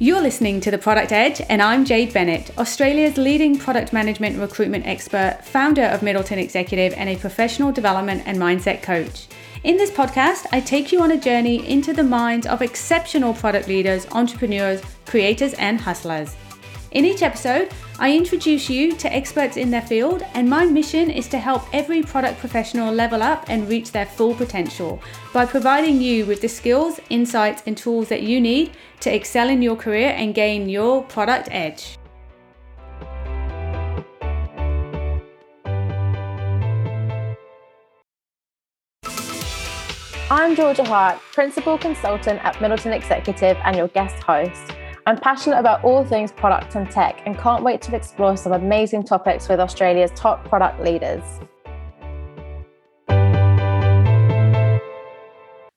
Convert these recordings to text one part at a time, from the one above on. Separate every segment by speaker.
Speaker 1: You're listening to The Product Edge, and I'm Jade Bennett, Australia's leading product management recruitment expert, founder of Middleton Executive, and a professional development and mindset coach. In this podcast, I take you on a journey into the minds of exceptional product leaders, entrepreneurs, creators, and hustlers. In each episode, I introduce you to experts in their field, and my mission is to help every product professional level up and reach their full potential by providing you with the skills, insights, and tools that you need to excel in your career and gain your product edge.
Speaker 2: I'm Georgia Hart, Principal Consultant at Middleton Executive and your guest host. I'm passionate about all things product and tech and can't wait to explore some amazing topics with Australia's top product leaders.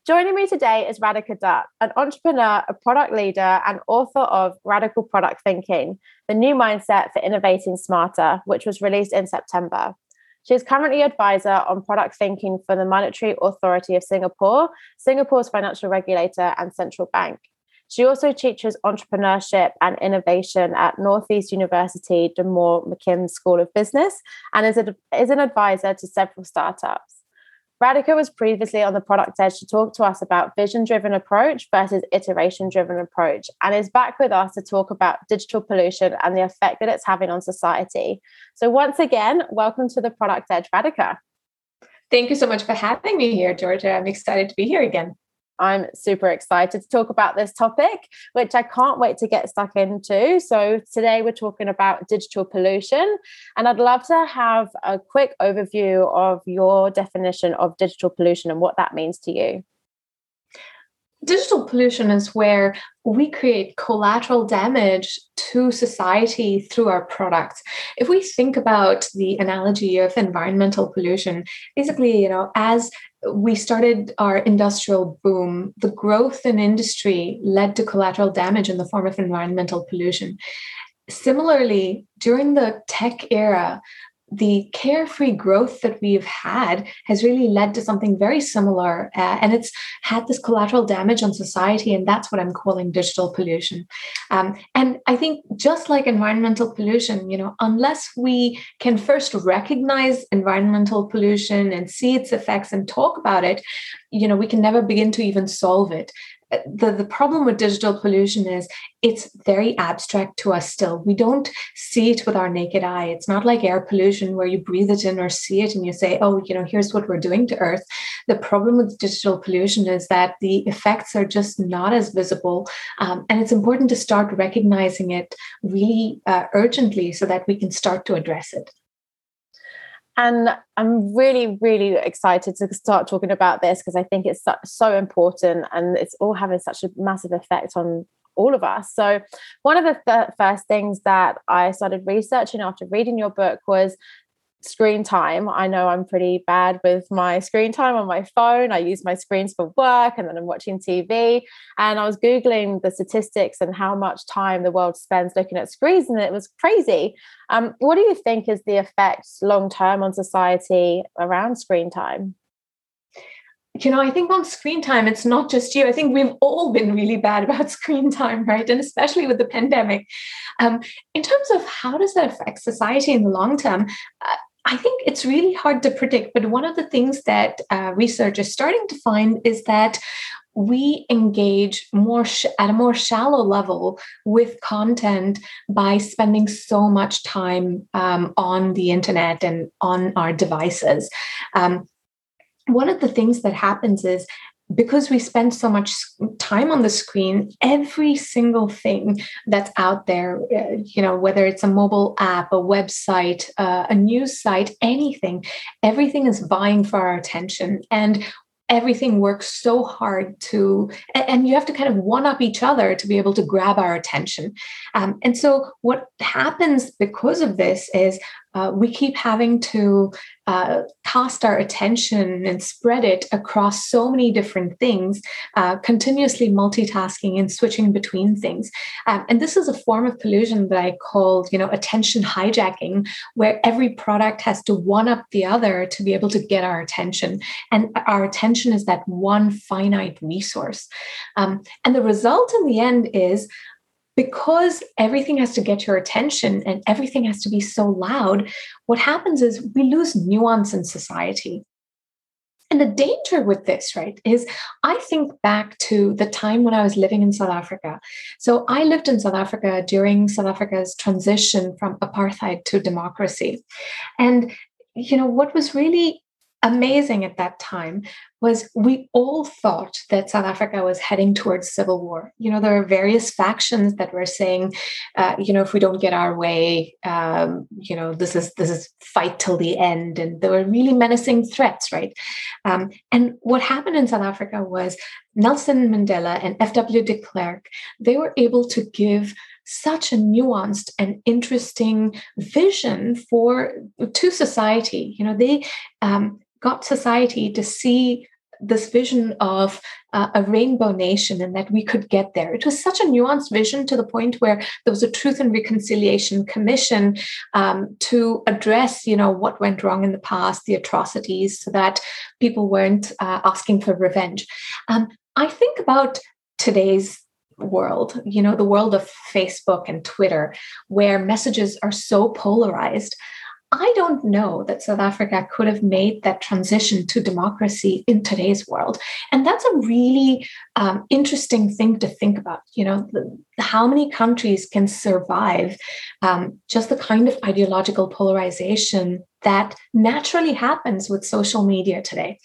Speaker 2: Joining me today is Radhika Dutt, an entrepreneur, a product leader, and author of Radical Product Thinking, the new mindset for innovating smarter, which was released in September. She is currently advisor on product thinking for the Monetary Authority of Singapore, Singapore's financial regulator and central bank. She also teaches entrepreneurship and innovation at Northeastern University D'Amore-McKim School of Business and is, a, is an advisor to several startups. Radhika was previously on the product edge to talk to us about vision driven approach versus iteration driven approach and is back with us to talk about digital pollution and the effect that it's having on society. So, once again, welcome to the product edge, Radhika.
Speaker 3: Thank you so much for having me here, Georgia. I'm excited to be here again.
Speaker 2: I'm super excited to talk about this topic, which I can't wait to get stuck into. So, today we're talking about digital pollution, and I'd love to have a quick overview of your definition of digital pollution and what that means to you
Speaker 3: digital pollution is where we create collateral damage to society through our products. If we think about the analogy of environmental pollution, basically, you know, as we started our industrial boom, the growth in industry led to collateral damage in the form of environmental pollution. Similarly, during the tech era, the carefree growth that we've had has really led to something very similar. Uh, and it's had this collateral damage on society. And that's what I'm calling digital pollution. Um, and I think just like environmental pollution, you know, unless we can first recognize environmental pollution and see its effects and talk about it, you know, we can never begin to even solve it the, the problem with digital pollution is it's very abstract to us still. We don't see it with our naked eye. It's not like air pollution where you breathe it in or see it and you say, oh, you know, here's what we're doing to Earth. The problem with digital pollution is that the effects are just not as visible. Um, and it's important to start recognizing it really uh, urgently so that we can start to address it.
Speaker 2: And I'm really, really excited to start talking about this because I think it's so, so important and it's all having such a massive effect on all of us. So, one of the th- first things that I started researching after reading your book was screen time. I know I'm pretty bad with my screen time on my phone. I use my screens for work and then I'm watching TV. And I was Googling the statistics and how much time the world spends looking at screens, and it was crazy. Um, what do you think is the effect long term on society around screen time?
Speaker 3: you know, I think on screen time, it's not just you. I think we've all been really bad about screen time, right? And especially with the pandemic. Um, in terms of how does that affect society in the long term, uh, I think it's really hard to predict, but one of the things that uh, research is starting to find is that we engage more sh- at a more shallow level with content by spending so much time um, on the internet and on our devices. Um, one of the things that happens is because we spend so much time on the screen every single thing that's out there uh, you know whether it's a mobile app a website uh, a news site anything everything is vying for our attention and everything works so hard to and you have to kind of one up each other to be able to grab our attention. Um, and so what happens because of this is uh, we keep having to uh, cast our attention and spread it across so many different things, uh, continuously multitasking and switching between things. Um, and this is a form of pollution that I called, you know, attention hijacking, where every product has to one up the other to be able to get our attention. And our attention is that one finite resource. Um, and the result in the end is because everything has to get your attention and everything has to be so loud, what happens is we lose nuance in society. And the danger with this, right, is I think back to the time when I was living in South Africa. So I lived in South Africa during South Africa's transition from apartheid to democracy. And, you know, what was really amazing at that time was we all thought that South Africa was heading towards civil war. You know, there are various factions that were saying, uh, you know, if we don't get our way, um, you know, this is this is fight till the end, and there were really menacing threats, right? Um, and what happened in South Africa was Nelson Mandela and F.W. de Klerk they were able to give such a nuanced and interesting vision for to society you know they um, got society to see this vision of uh, a rainbow nation and that we could get there. It was such a nuanced vision to the point where there was a Truth and Reconciliation Commission um, to address, you know, what went wrong in the past, the atrocities, so that people weren't uh, asking for revenge. Um, I think about today's world, you know, the world of Facebook and Twitter, where messages are so polarized. I don't know that South Africa could have made that transition to democracy in today's world. And that's a really um, interesting thing to think about. You know, the, how many countries can survive um, just the kind of ideological polarization that naturally happens with social media today.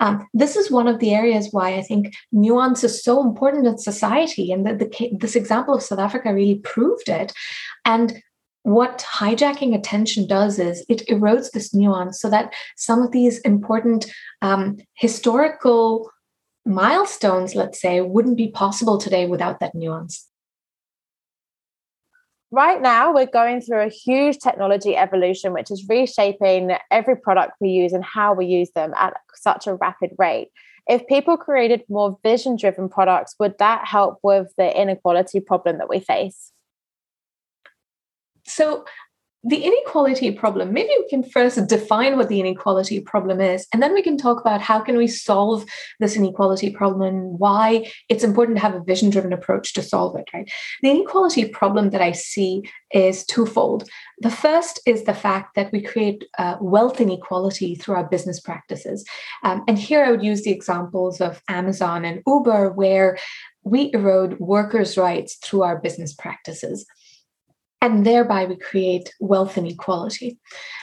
Speaker 3: Um, this is one of the areas why I think nuance is so important in society. And the, the, this example of South Africa really proved it. And what hijacking attention does is it erodes this nuance so that some of these important um, historical milestones, let's say, wouldn't be possible today without that nuance.
Speaker 2: Right now, we're going through a huge technology evolution, which is reshaping every product we use and how we use them at such a rapid rate. If people created more vision driven products, would that help with the inequality problem that we face?
Speaker 3: So the inequality problem maybe we can first define what the inequality problem is and then we can talk about how can we solve this inequality problem and why it's important to have a vision driven approach to solve it right? The inequality problem that i see is twofold. The first is the fact that we create uh, wealth inequality through our business practices. Um, and here i would use the examples of amazon and uber where we erode workers rights through our business practices and thereby we create wealth inequality.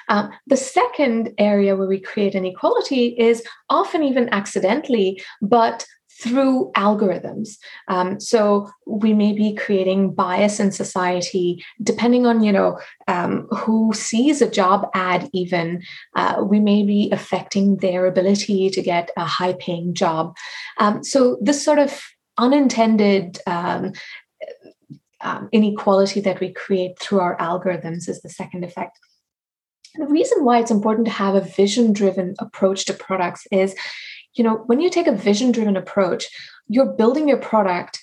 Speaker 3: Um, the second area where we create inequality is often even accidentally, but through algorithms. Um, so we may be creating bias in society depending on you know um, who sees a job ad. Even uh, we may be affecting their ability to get a high-paying job. Um, so this sort of unintended um, inequality that we create through our algorithms is the second effect. the reason why it's important to have a vision driven approach to products is you know when you take a vision driven approach you're building your product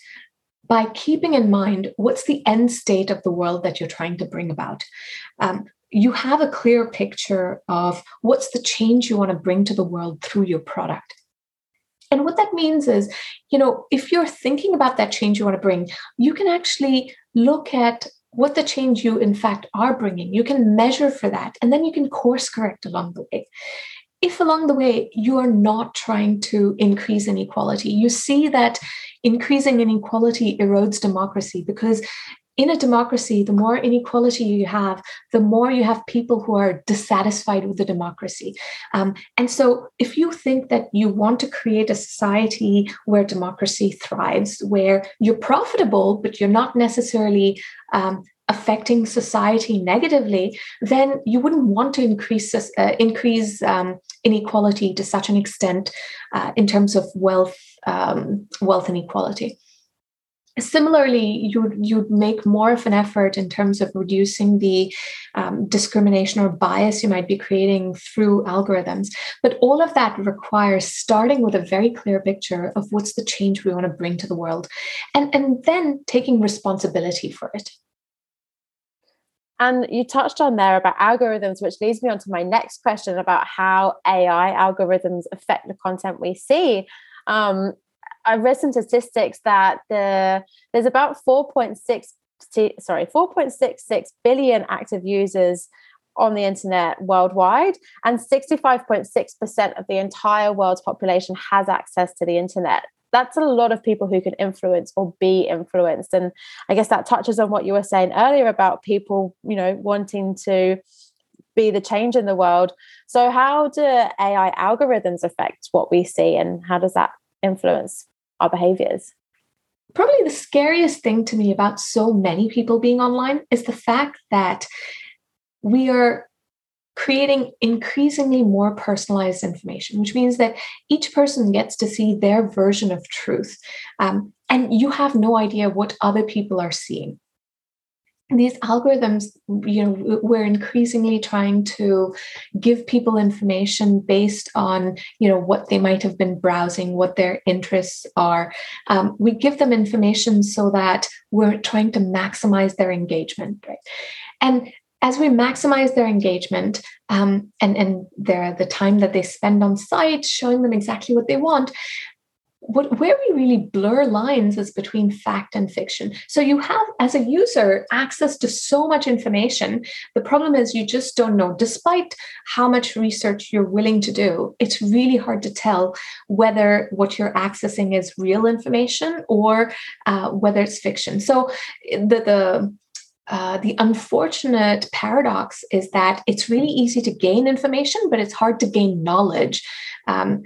Speaker 3: by keeping in mind what's the end state of the world that you're trying to bring about um, you have a clear picture of what's the change you want to bring to the world through your product and what that means is, you know, if you're thinking about that change you want to bring, you can actually look at what the change you, in fact, are bringing. You can measure for that, and then you can course correct along the way. If along the way you are not trying to increase inequality, you see that increasing inequality erodes democracy because in a democracy, the more inequality you have, the more you have people who are dissatisfied with the democracy. Um, and so, if you think that you want to create a society where democracy thrives, where you're profitable, but you're not necessarily um, affecting society negatively, then you wouldn't want to increase uh, increase um, inequality to such an extent uh, in terms of wealth um, wealth inequality similarly you'd, you'd make more of an effort in terms of reducing the um, discrimination or bias you might be creating through algorithms but all of that requires starting with a very clear picture of what's the change we want to bring to the world and, and then taking responsibility for it
Speaker 2: and you touched on there about algorithms, which leads me on to my next question about how AI algorithms affect the content we see. Um, I've read some statistics that the there's about 4.6 sorry 4.66 billion active users on the internet worldwide, and 65.6% of the entire world's population has access to the internet. That's a lot of people who can influence or be influenced. And I guess that touches on what you were saying earlier about people, you know, wanting to be the change in the world. So, how do AI algorithms affect what we see, and how does that influence our behaviors?
Speaker 3: Probably the scariest thing to me about so many people being online is the fact that we are creating increasingly more personalized information, which means that each person gets to see their version of truth. Um, and you have no idea what other people are seeing. These algorithms, you know, we're increasingly trying to give people information based on, you know, what they might have been browsing, what their interests are. Um, we give them information so that we're trying to maximize their engagement, right? And as we maximize their engagement um, and, and their, the time that they spend on site, showing them exactly what they want, what, where we really blur lines is between fact and fiction. So you have, as a user, access to so much information. The problem is you just don't know. Despite how much research you're willing to do, it's really hard to tell whether what you're accessing is real information or uh, whether it's fiction. So the the uh, the unfortunate paradox is that it's really easy to gain information, but it's hard to gain knowledge. Um,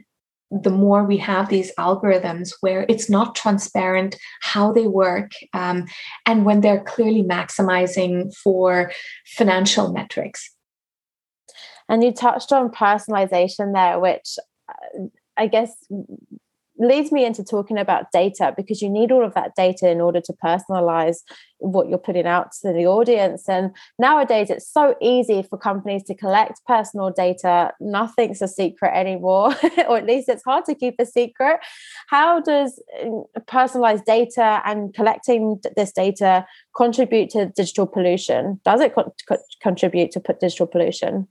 Speaker 3: the more we have these algorithms where it's not transparent how they work, um, and when they're clearly maximizing for financial metrics.
Speaker 2: And you touched on personalization there, which uh, I guess leads me into talking about data because you need all of that data in order to personalize what you're putting out to the audience. And nowadays, it's so easy for companies to collect personal data. Nothing's a secret anymore, or at least it's hard to keep a secret. How does uh, personalized data and collecting this data contribute to digital pollution? Does it co- co- contribute to put digital pollution?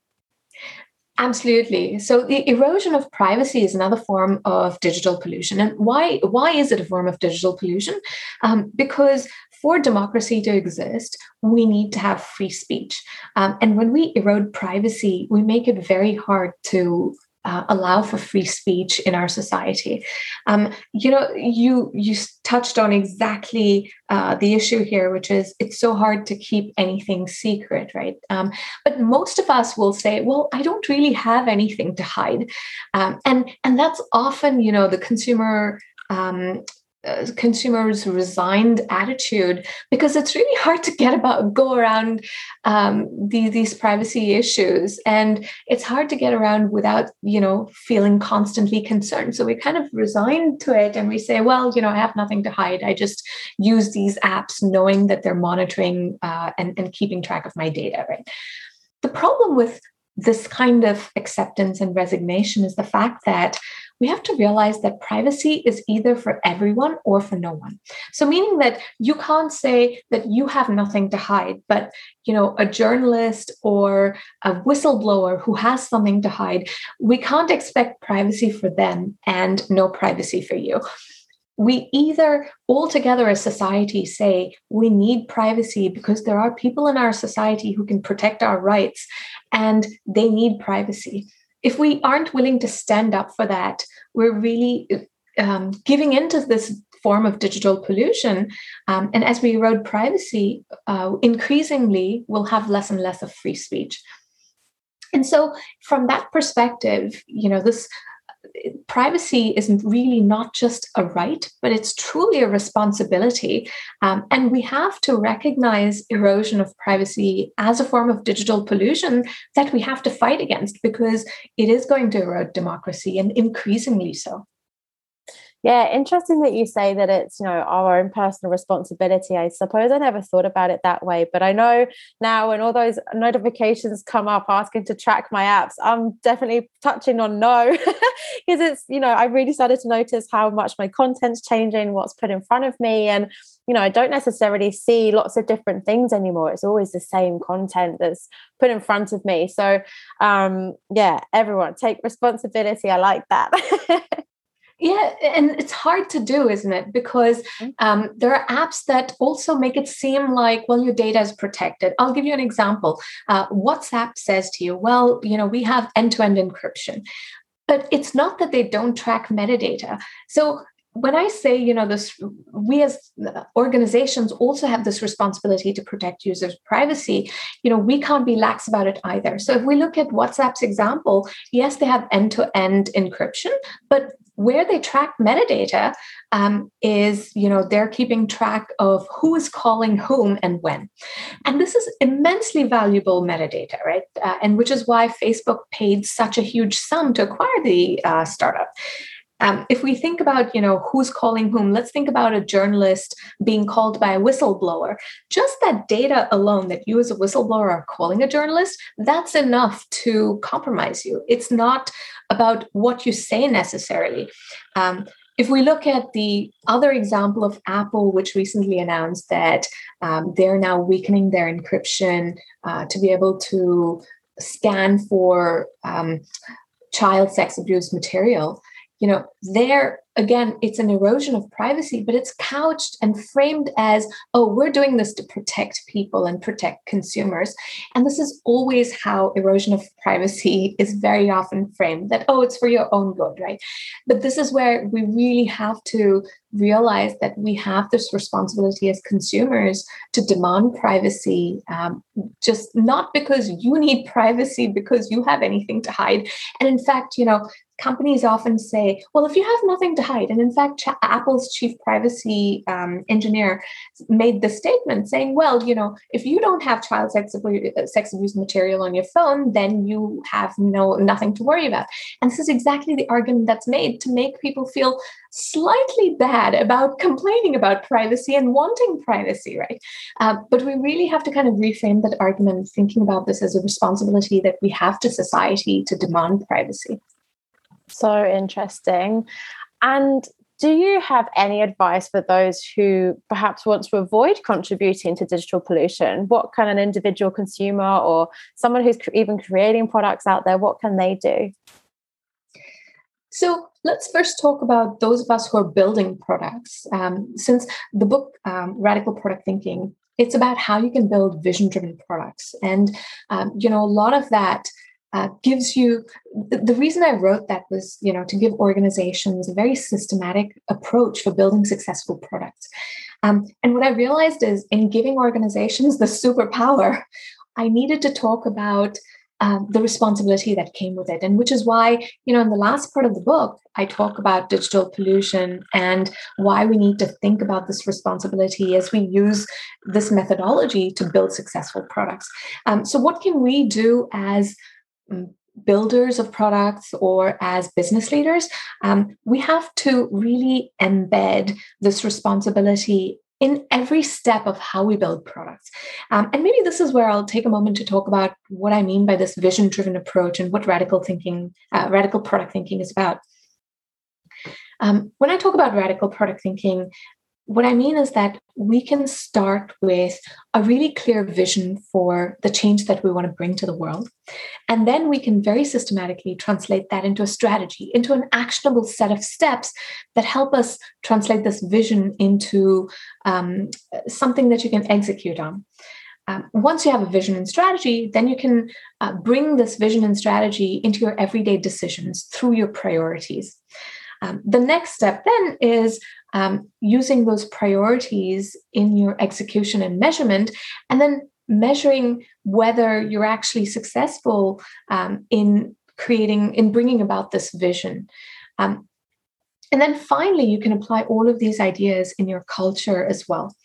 Speaker 3: Absolutely. So the erosion of privacy is another form of digital pollution. And why, why is it a form of digital pollution? Um, because for democracy to exist, we need to have free speech. Um, and when we erode privacy, we make it very hard to uh, allow for free speech in our society. Um, you know, you you touched on exactly uh, the issue here, which is it's so hard to keep anything secret, right? Um, but most of us will say, "Well, I don't really have anything to hide," um, and and that's often, you know, the consumer um, uh, consumers resigned attitude because it's really hard to get about go around um, these these privacy issues. And it's hard to get around without you know feeling constantly concerned. So we kind of resigned to it and we say well you know i have nothing to hide. I just use these apps knowing that they're monitoring uh, and, and keeping track of my data right? The problem with this kind of acceptance and resignation is the fact that we have to realize that privacy is either for everyone or for no one. So meaning that you can't say that you have nothing to hide, but you know, a journalist or a whistleblower who has something to hide, we can't expect privacy for them and no privacy for you we either all together as society say we need privacy because there are people in our society who can protect our rights and they need privacy if we aren't willing to stand up for that, we're really um, giving into this form of digital pollution. Um, and as we erode privacy, uh, increasingly we'll have less and less of free speech. And so, from that perspective, you know, this privacy is really not just a right, but it's truly a responsibility. Um, and we have to recognize erosion of privacy as a form of digital pollution that we have to fight against because it is going to erode democracy and increasingly so.
Speaker 2: Yeah, interesting that you say that it's, you know, our own personal responsibility. I suppose I never thought about it that way, but I know now when all those notifications come up asking to track my apps, I'm definitely touching on no because it's, you know, I really started to notice how much my content's changing, what's put in front of me and you know, I don't necessarily see lots of different things anymore. It's always the same content that's put in front of me. So, um, yeah, everyone take responsibility. I like that.
Speaker 3: Yeah, and it's hard to do, isn't it? Because mm-hmm. um, there are apps that also make it seem like, well, your data is protected. I'll give you an example. Uh, WhatsApp says to you, well, you know, we have end to end encryption. But it's not that they don't track metadata. So when I say, you know, this, we as organizations also have this responsibility to protect users' privacy. You know, we can't be lax about it either. So if we look at WhatsApp's example, yes, they have end-to-end encryption, but where they track metadata um, is you know they're keeping track of who is calling whom and when. And this is immensely valuable metadata right? Uh, and which is why facebook paid such a huge sum to acquire the uh, startup um, if we think about you know who's calling whom let's think about a journalist being called by a whistleblower. Just that data alone that you as a whistleblower are calling a journalist that's enough to compromise you. It's not about what you say necessarily. Um, if we look at the other example of Apple, which recently announced that um, they're now weakening their encryption uh, to be able to scan for um, child sex abuse material, you know there again it's an erosion of privacy but it's couched and framed as oh we're doing this to protect people and protect consumers. And this is always how erosion of privacy is very often framed that oh it's for your own good right? But this is where we really have to realize that we have this responsibility as consumers to demand privacy um, just not because you need privacy because you have anything to hide and in fact you know companies often say, well, if you have nothing to hide, and in fact, Ch- Apple's chief privacy um, engineer made the statement saying, well, you know, if you don't have child sex abuse, sex abuse material on your phone, then you have no nothing to worry about. And this is exactly the argument that's made to make people feel slightly bad about complaining about privacy and wanting privacy, right? Uh, but we really have to kind of reframe that argument, thinking about this as a responsibility that we have to society to demand privacy.
Speaker 2: So interesting. And do you have any advice for those who perhaps want to avoid contributing to digital pollution? What can an individual consumer or someone who's even creating products out there, what can they do?
Speaker 3: So let's first talk about those of us who are building products. Um, since the book um, Radical Product Thinking, it's about how you can build vision-driven products, and um, you know a lot of that uh, gives you the reason i wrote that was you know to give organizations a very systematic approach for building successful products um, and what i realized is in giving organizations the superpower i needed to talk about um, the responsibility that came with it. And which is why you know in the last part of the book i talk about digital pollution and why we need to think about this responsibility as we use this methodology to build successful products. Um, so what can we do as builders of products or as business leaders, um, we have to really embed this responsibility in every step of how we build products. Um, and maybe this is where I'll take a moment to talk about what I mean by this vision driven approach and what radical thinking, uh, radical product thinking is about. Um, when I talk about radical product thinking, what I mean is that we can start with a really clear vision for the change that we want to bring to the world. And then we can very systematically translate that into a strategy, into an actionable set of steps that help us translate this vision into um, something that you can execute on. Um, once you have a vision and strategy, then you can uh, bring this vision and strategy into your everyday decisions through your priorities. Um, the next step then is um, using those priorities in your execution and measurement, and then measuring whether you're actually successful um, in creating, in bringing about this vision. Um, and then finally, you can apply all of these ideas in your culture as well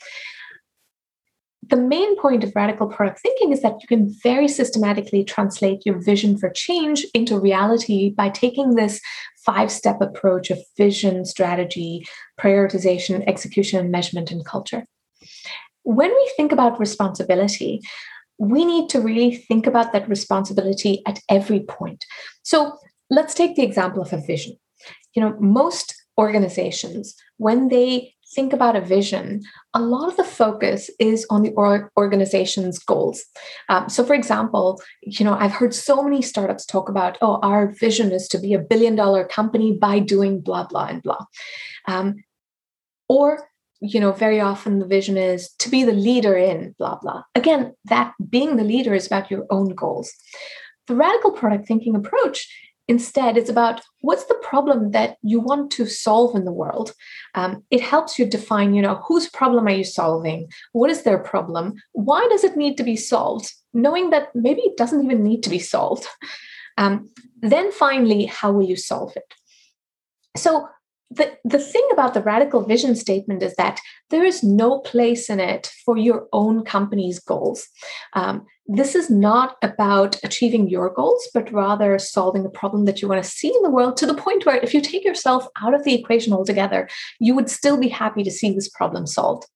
Speaker 3: the main point of radical product thinking is that you can very systematically translate your vision for change into reality by taking this five step approach of vision, strategy, prioritization, execution, measurement, and culture. When we think about responsibility, we need to really think about that responsibility at every point. So let's take the example of a vision. You know, most organizations, when they think about a vision, a lot of the focus is on the or- organization's goals. Um, so, for example, you know, I've heard so many startups talk about, oh, our vision is to be a billion dollar company by doing blah, blah, and blah. Um, or you know, very often the vision is to be the leader in blah, blah. Again, that being the leader is about your own goals. The radical product thinking approach Instead, it's about what's the problem that you want to solve in the world. Um, it helps you define, you know, whose problem are you solving? What is their problem? Why does it need to be solved? Knowing that maybe it doesn't even need to be solved. Um, then finally, how will you solve it? So the, the thing about the radical vision statement is that there is no place in it for your own company's goals. Um, this is not about achieving your goals, but rather solving a problem that you want to see in the world to the point where if you take yourself out of the equation altogether, you would still be happy to see this problem solved.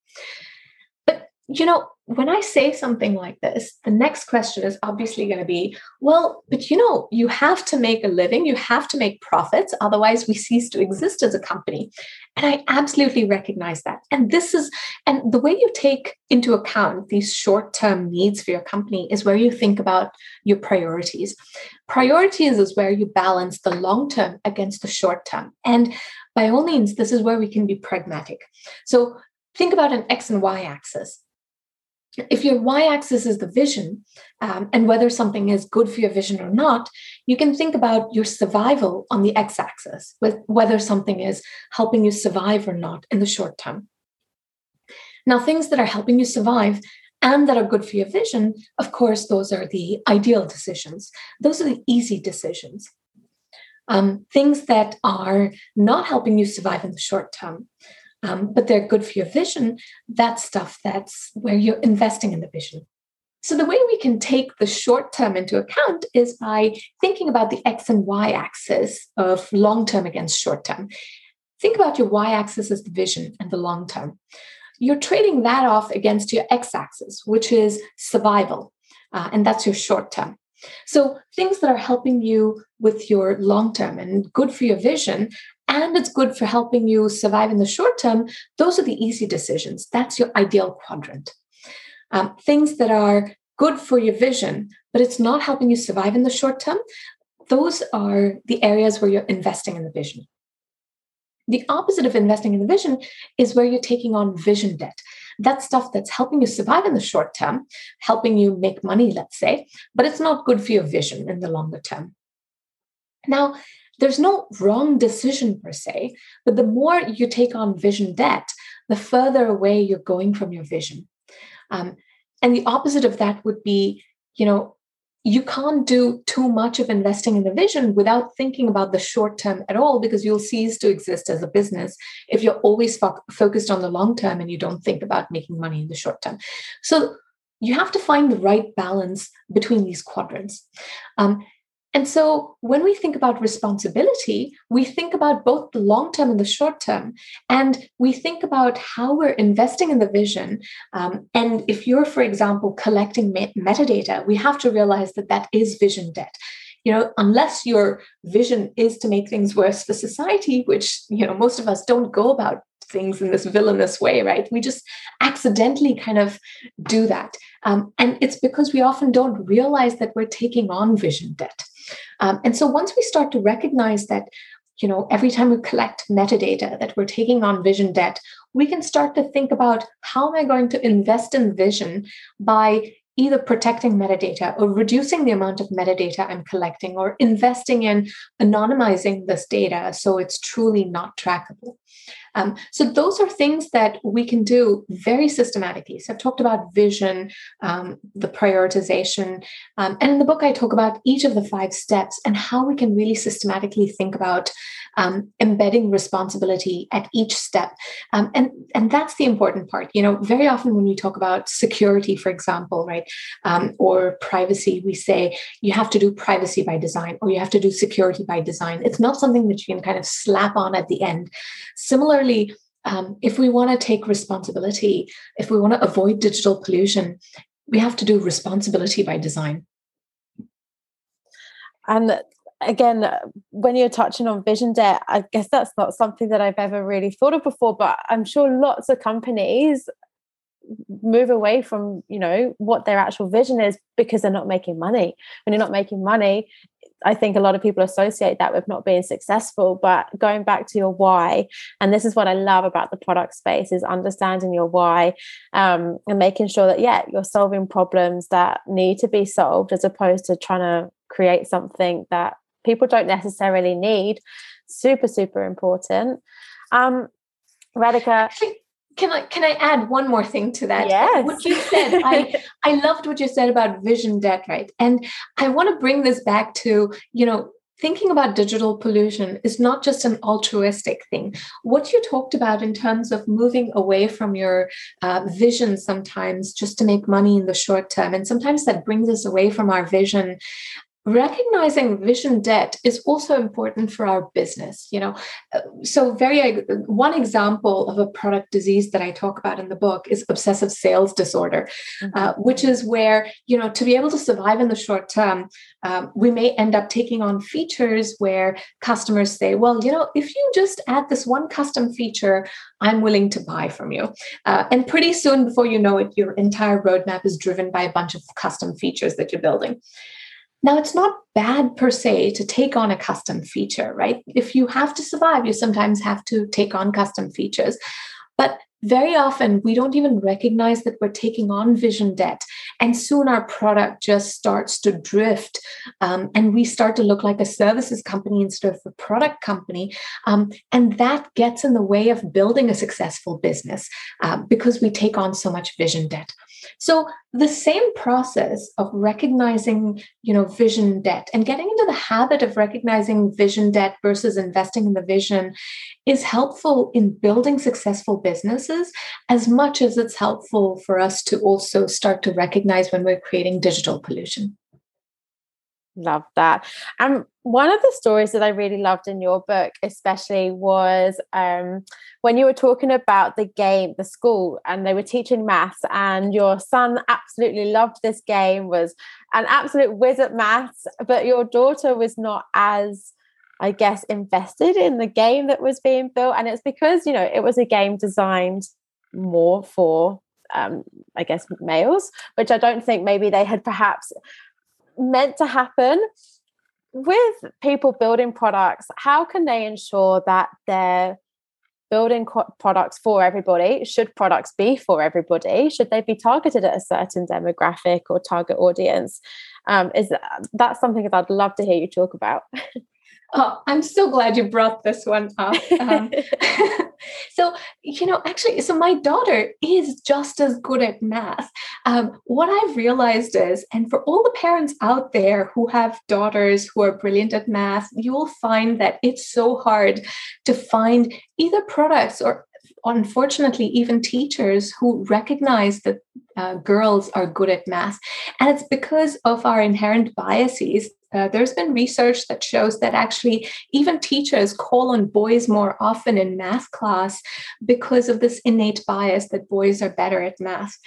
Speaker 3: You know, when I say something like this, the next question is obviously going to be, well, but you know, you have to make a living, you have to make profits, otherwise we cease to exist as a company. And I absolutely recognize that. And this is, and the way you take into account these short term needs for your company is where you think about your priorities. Priorities is where you balance the long term against the short term. And by all means, this is where we can be pragmatic. So think about an X and Y axis if your y-axis is the vision um, and whether something is good for your vision or not you can think about your survival on the x-axis with whether something is helping you survive or not in the short term. Now things that are helping you survive and that are good for your vision of course those are the ideal decisions. Those are the easy decisions. Um, things that are not helping you survive in the short term um, but they're good for your vision, that's stuff that's where you're investing in the vision. So, the way we can take the short term into account is by thinking about the X and Y axis of long term against short term. Think about your Y axis as the vision and the long term. You're trading that off against your X axis, which is survival, uh, and that's your short term. So, things that are helping you with your long term and good for your vision and it's good for helping you survive in the short term, those are the easy decisions. That's your ideal quadrant. Um, things that are good for your vision, but it's not helping you survive in the short term, those are the areas where you're investing in the vision. The opposite of investing in the vision is where you're taking on vision debt. That's stuff that's helping you survive in the short term, helping you make money, let's say, but it's not good for your vision in the longer term. Now, there's no wrong decision per se, but the more you take on vision debt, the further away you're going from your vision. Um, and the opposite of that would be, you know, you can't do too much of investing in the vision without thinking about the short term at all because you'll cease to exist as a business if you're always fo- focused on the long term and you don't think about making money in the short term. So you have to find the right balance between these quadrants. Um, and so when we think about responsibility, we think about both the long term and the short term. And we think about how we're investing in the vision. Um, and if you're, for example, collecting metadata, we have to realize that that is vision debt you know unless your vision is to make things worse for society which you know most of us don't go about things in this villainous way right we just accidentally kind of do that um, and it's because we often don't realize that we're taking on vision debt um, and so once we start to recognize that, you know, every time we collect metadata that we're taking on vision debt, we can start to think about how am I going to invest in vision by either protecting metadata or reducing the amount of metadata I'm collecting or investing in anonymizing this data so it's truly not trackable. Um, so those are things that we can do very systematically. So I've talked about vision, um, the prioritization, um, and in the book I talk about each of the five steps and how we can really systematically think about um, embedding responsibility at each step. Um, and and that's the important part. You know, very often when we talk about security, for example, right, um, or privacy, we say you have to do privacy by design or you have to do security by design. It's not something that you can kind of slap on at the end. Similarly, um, if we want to take responsibility, if we want to avoid digital pollution, we have to do responsibility by design.
Speaker 2: And again, when you're touching on vision debt, I guess that's not something that I've ever really thought of before, but I'm sure lots of companies move away from you know what their actual vision is because they're not making money when you're not making money I think a lot of people associate that with not being successful. But going back to your why, and this is what I love about the product space is understanding your why um, and making sure that yeah, you're solving problems that need to be solved as opposed to trying to create something that people don't necessarily need. Super, super important. Um, Radhika,
Speaker 3: can I can I add one more thing to that?
Speaker 2: Yes.
Speaker 3: What you said, I I loved what you said about vision debt, right? And I want to bring this back to, you know, thinking about digital pollution is not just an altruistic thing. What you talked about in terms of moving away from your uh, vision sometimes just to make money in the short term, and sometimes that brings us away from our vision recognizing vision debt is also important for our business you know? Uh, so very one example of a product disease that i talk about in the book is obsessive sales disorder mm-hmm. uh, which is where you know to be able to survive in the short term um, we may end up taking on features where customers say well you know if you just add this one custom feature i'm willing to buy from you. Uh, and pretty soon before you know it your entire roadmap is driven by a bunch of custom features that you're building now, it's not bad per se to take on a custom feature, right? If you have to survive, you sometimes have to take on custom features. But very often, we don't even recognize that we're taking on vision debt. And soon our product just starts to drift. Um, and we start to look like a services company instead of a product company. Um, and that gets in the way of building a successful business uh, because we take on so much vision debt. So the same process of recognizing, you know, vision debt and getting into the habit of recognizing vision debt versus investing in the vision is helpful in building successful as much as it's helpful for us to also start to recognize when we're creating digital pollution.
Speaker 2: Love that. Um, one of the stories that I really loved in your book, especially, was um, when you were talking about the game, the school, and they were teaching maths, and your son absolutely loved this game, was an absolute whiz at maths, but your daughter was not as I guess, invested in the game that was being built. And it's because, you know, it was a game designed more for, um, I guess, males, which I don't think maybe they had perhaps meant to happen. With people building products how can they ensure that they're building products for everybody? Should products be for everybody? Should they be targeted at a certain demographic or target audience? Um, is that, that's something that i'd love to hear you talk about
Speaker 3: Oh, I'm so glad you brought this one up. Um, so, you know, actually, so my daughter is just as good at math. Um, what I've realized is, and for all the parents out there who have daughters who are brilliant at math, you will find that it's so hard to find either products or unfortunately even teachers who recognize that uh, girls are good at math and it's because of our inherent biases uh, there's been research that shows that actually even teachers call on boys more often in math class because of this innate bias that boys are better at math.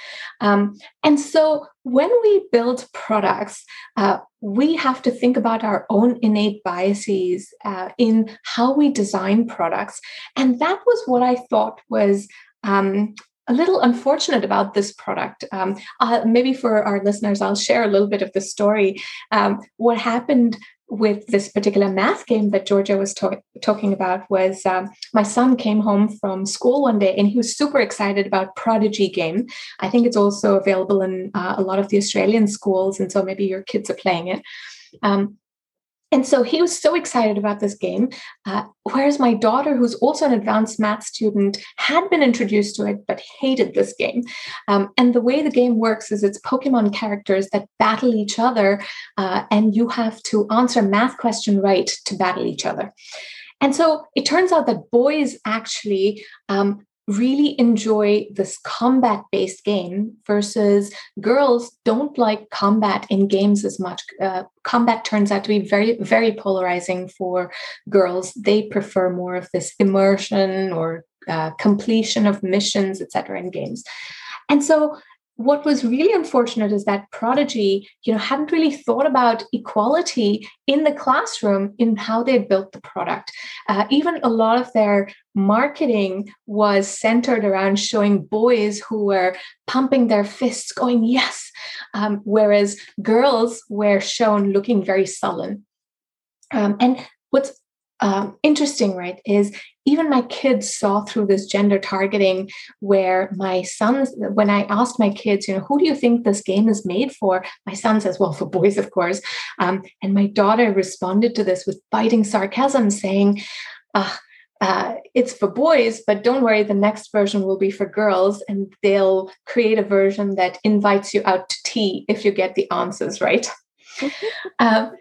Speaker 3: Um, and so when we build products, uh, we have to think about our own innate biases uh, in how we design products. And that was what I thought was um, a little unfortunate about this product. Um, uh, maybe for our listeners, I'll share a little bit of the story. Um, what happened with this particular math game that Georgia was to- talking about was um, my son came home from school one day and he was super excited about Prodigy game. I think it's also available in uh, a lot of the Australian schools, and so maybe your kids are playing it. Um, and so he was so excited about this game. Uh, whereas my daughter, who's also an advanced math student, had been introduced to it but hated this game. Um, and the way the game works is it's Pokemon characters that battle each other, uh, and you have to answer math question right to battle each other. And so it turns out that boys actually um, really enjoy this combat based game versus girls don't like combat in games as much. Uh, combat turns out to be very, very polarizing for girls. They prefer more of this immersion or uh, completion of missions, etc., in games. And so what was really unfortunate is that prodigy you know hadn't really thought about equality in the classroom in how they built the product. Uh, even a lot of their marketing was centered around showing boys who were pumping their fists going yes um, whereas girls were shown looking very sullen. Um, and what's um, interesting, right, is even my kids saw through this gender targeting where my sons, when I asked my kids, you know, who do you think this game is made for? My son says, well, for boys, of course. Um, and my daughter responded to this with biting sarcasm, saying, uh, uh, it's for boys, but don't worry, the next version will be for girls, and they'll create a version that invites you out to tea if you get the answers right. um,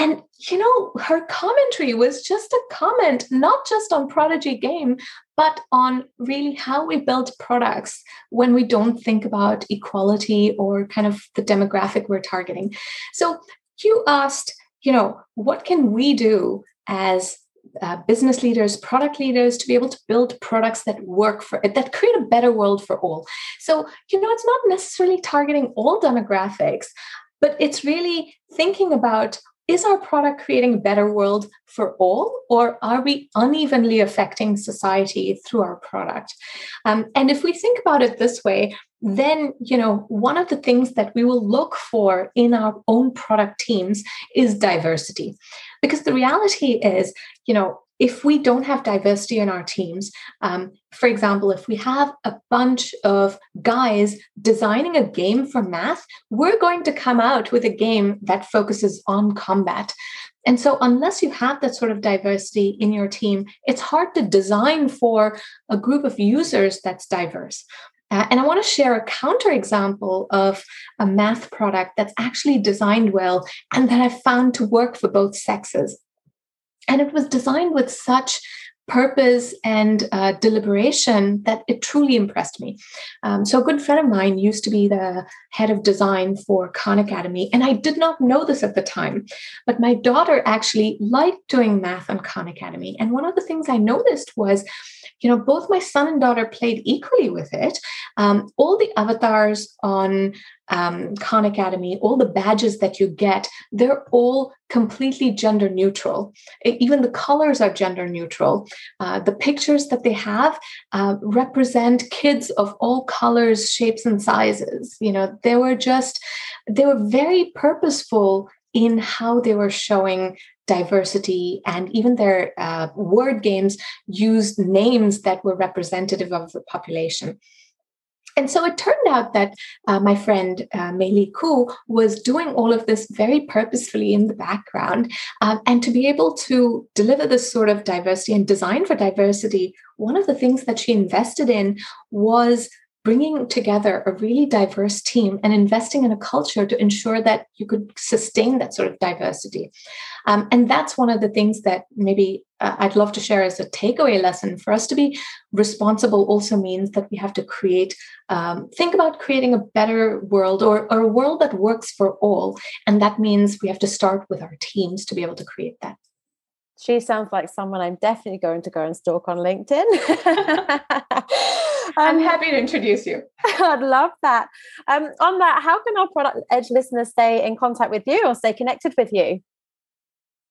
Speaker 3: and, you know, her commentary was just a comment, not just on Prodigy Game, but on really how we build products when we don't think about equality or kind of the demographic we're targeting. So you asked, you know, what can we do as uh, business leaders, product leaders to be able to build products that work for it, that create a better world for all. So, you know, it's not necessarily targeting all demographics, but it's really thinking about is our product creating a better world for all, or are we unevenly affecting society through our product? Um, and if we think about it this way, then you know one of the things that we will look for in our own product teams is diversity because the reality is you know if we don't have diversity in our teams, um, for example, if we have a bunch of guys designing a game for math, we're going to come out with a game that focuses on combat. And so, unless you have that sort of diversity in your team, it's hard to design for a group of users that's diverse. Uh, and I want to share a counterexample of a math product that's actually designed well and that I've found to work for both sexes. And it was designed with such purpose and uh, deliberation that it truly impressed me. Um, so, a good friend of mine used to be the head of design for Khan Academy, and I did not know this at the time, but my daughter actually liked doing math on Khan Academy. And one of the things I noticed was you know, both my son and daughter played equally with it. Um, all the avatars on um, Khan Academy, all the badges that you get, they're all completely gender neutral. Even the colors are gender neutral. Uh, the pictures that they have uh, represent kids of all colors, shapes, and sizes. You know, they were just, they were very purposeful in how they were showing diversity and even their uh, word games used names that were representative of the population. And so it turned out that uh, my friend uh, May-Li Khoe was doing all of this very purposefully in the background. Um, and to be able to deliver this sort of diversity and design for diversity, one of the things that she invested in was bringing together a really diverse team and investing in a culture to ensure that you could sustain that sort of diversity. Um, and that's one of the things that maybe uh, I'd love to share as a takeaway lesson. For us to be responsible also means that we have to create, um, think about creating a better world or, or a world that works for all. And that means we have to start with our teams to be able to create that
Speaker 2: she sounds like someone I'm definitely going to go and stalk on LinkedIn.
Speaker 3: I'm um, happy to introduce you.
Speaker 2: I'd love that. Um, on that, how can our product edge listeners stay in contact with you or stay connected with you?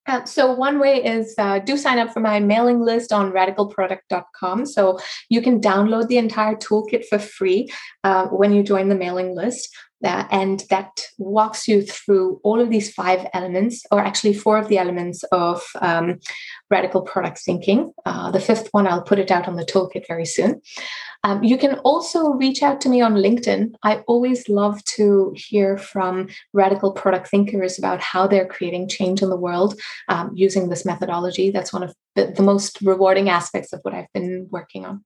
Speaker 3: Uh, so one way is uh, do sign up for my mailing list on radicalproduct.com. So you can download the entire toolkit for free uh, when you join the mailing list. Uh, and that walks you through all of these five elements, or actually four of the elements of um, radical product thinking. Uh, the fifth one, I'll put it out on the toolkit very soon. Um, you can also reach out to me on LinkedIn. I always love to hear from radical product thinkers about how they're creating change in the world um, using this methodology. That's one of the, the most rewarding aspects of what I've been working on.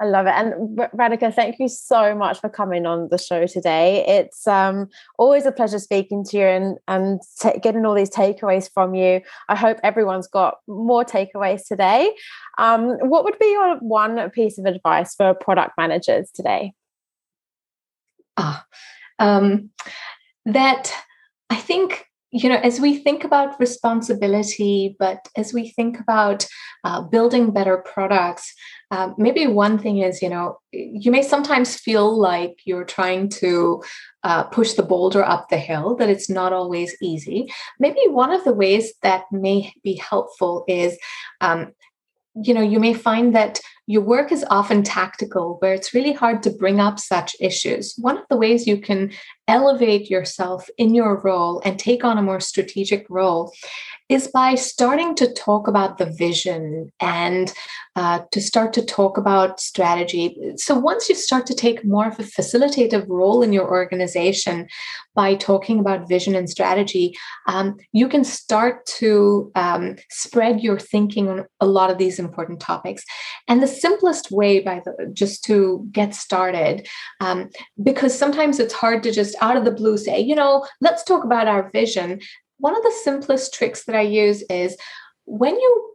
Speaker 2: I love it. And Radhika, thank you so much for coming on the show today. It's um, always a pleasure speaking to you and, and t- getting all these takeaways from you. I hope everyone's got more takeaways today. Um, what would be your one piece of advice for product managers today?
Speaker 3: Ah, um, that I think you know, as we think about responsibility, but as we think about uh, building better products, um, maybe one thing is, you know, you may sometimes feel like you're trying to uh, push the boulder up the hill, that it's not always easy. Maybe one of the ways that may be helpful is um, you know you may find that your work is often tactical where it's really hard to bring up such issues one of the ways you can elevate yourself in your role and take on a more strategic role is by starting to talk about the vision and uh, to start to talk about strategy. So, once you start to take more of a facilitative role in your organization by talking about vision and strategy, um, you can start to um, spread your thinking on a lot of these important topics. And the simplest way, by the just to get started, um, because sometimes it's hard to just out of the blue say, you know, let's talk about our vision. One of the simplest tricks that I use is when you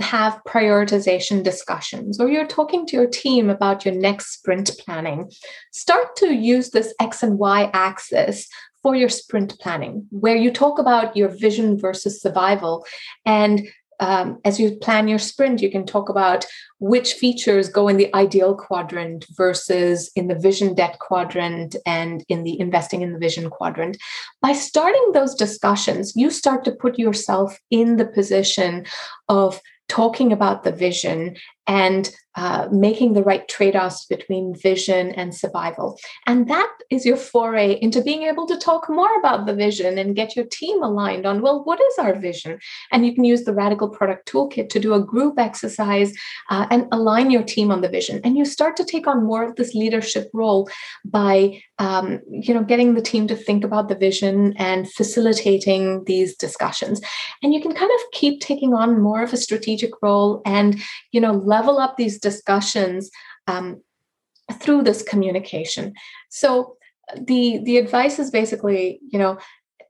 Speaker 3: have prioritization discussions or you're talking to your team about your next sprint planning, start to use this X and Y axis for your sprint planning, where you talk about your vision versus survival and um, as you plan your sprint, you can talk about which features go in the ideal quadrant versus in the vision debt quadrant and in the investing in the vision quadrant. By starting those discussions, you start to put yourself in the position of talking about the vision and uh, making the right trade offs between vision and survival. And that is your foray into being able to talk more about the vision and get your team aligned on, well, what is our vision? And you can use the Radical Product Toolkit to do a group exercise uh, and align your team on the vision. And you start to take on more of this leadership role by um, you know getting the team to think about the vision and facilitating these discussions and you can kind of keep taking on more of a strategic role and you know level up these discussions um, through this communication so the the advice is basically you know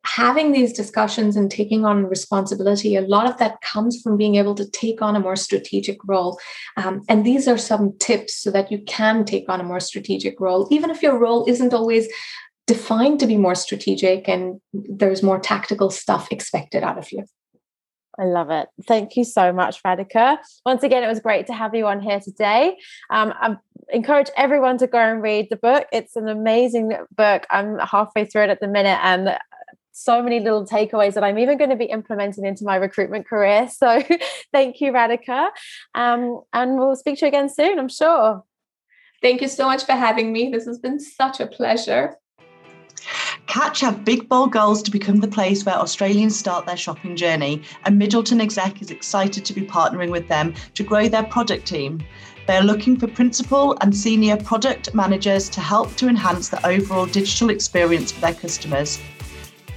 Speaker 3: having these discussions and taking on responsibility, a lot of that comes from being able to take on a more strategic role. Um, and these are some tips so that you can take on a more strategic role, even if your role isn't always defined to be more strategic and there's more tactical stuff expected out of you.
Speaker 2: I love it. Thank you so much, Radhika. Once again, it was great to have you on here today. Um, I encourage everyone to go and read the book. It's an amazing book. I'm halfway through it at the minute, and so many little takeaways that I'm even going to be implementing into my recruitment career. So thank you, Radhika. Um, and we'll speak to you again soon, I'm sure.
Speaker 3: Thank you so much for having me. This has been such a pleasure.
Speaker 4: Catch have big, bold goals to become the place where Australians start their shopping journey, and Middleton Exec is excited to be partnering with them to grow their product team. They are looking for principal and senior product managers to help to enhance the overall digital experience for their customers.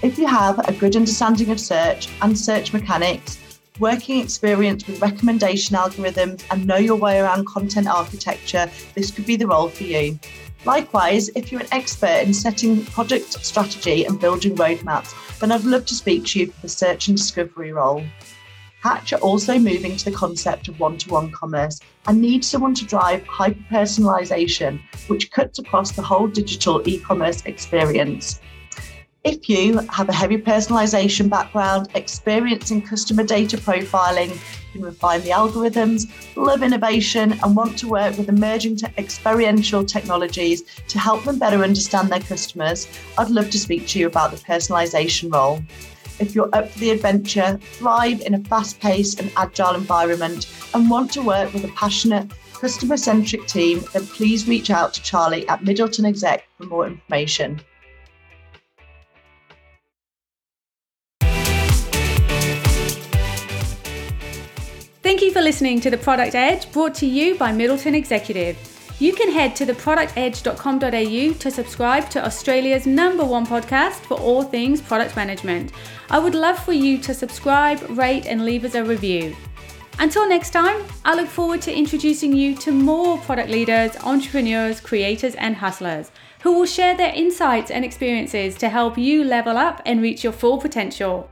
Speaker 4: If you have a good understanding of search and search mechanics, working experience with recommendation algorithms, and know your way around content architecture, this could be the role for you. Likewise, if you're an expert in setting product strategy and building roadmaps, then I'd love to speak to you for the search and discovery role. Catch are also moving to the concept of one to one commerce and need someone to drive hyper personalisation, which cuts across the whole digital e commerce experience. If you have a heavy personalization background, experience in customer data profiling, can refine the algorithms, love innovation, and want to work with emerging te- experiential technologies to help them better understand their customers, I'd love to speak to you about the personalization role. If you're up for the adventure, thrive in a fast paced and agile environment, and want to work with a passionate, customer centric team, then please reach out to Charlie at Middleton Exec for more information.
Speaker 1: Thank you for listening to The Product Edge brought to you by Middleton Executive. You can head to theproductedge.com.au to subscribe to Australia's number one podcast for all things product management. I would love for you to subscribe, rate, and leave us a review. Until next time, I look forward to introducing you to more product leaders, entrepreneurs, creators, and hustlers who will share their insights and experiences to help you level up and reach your full potential.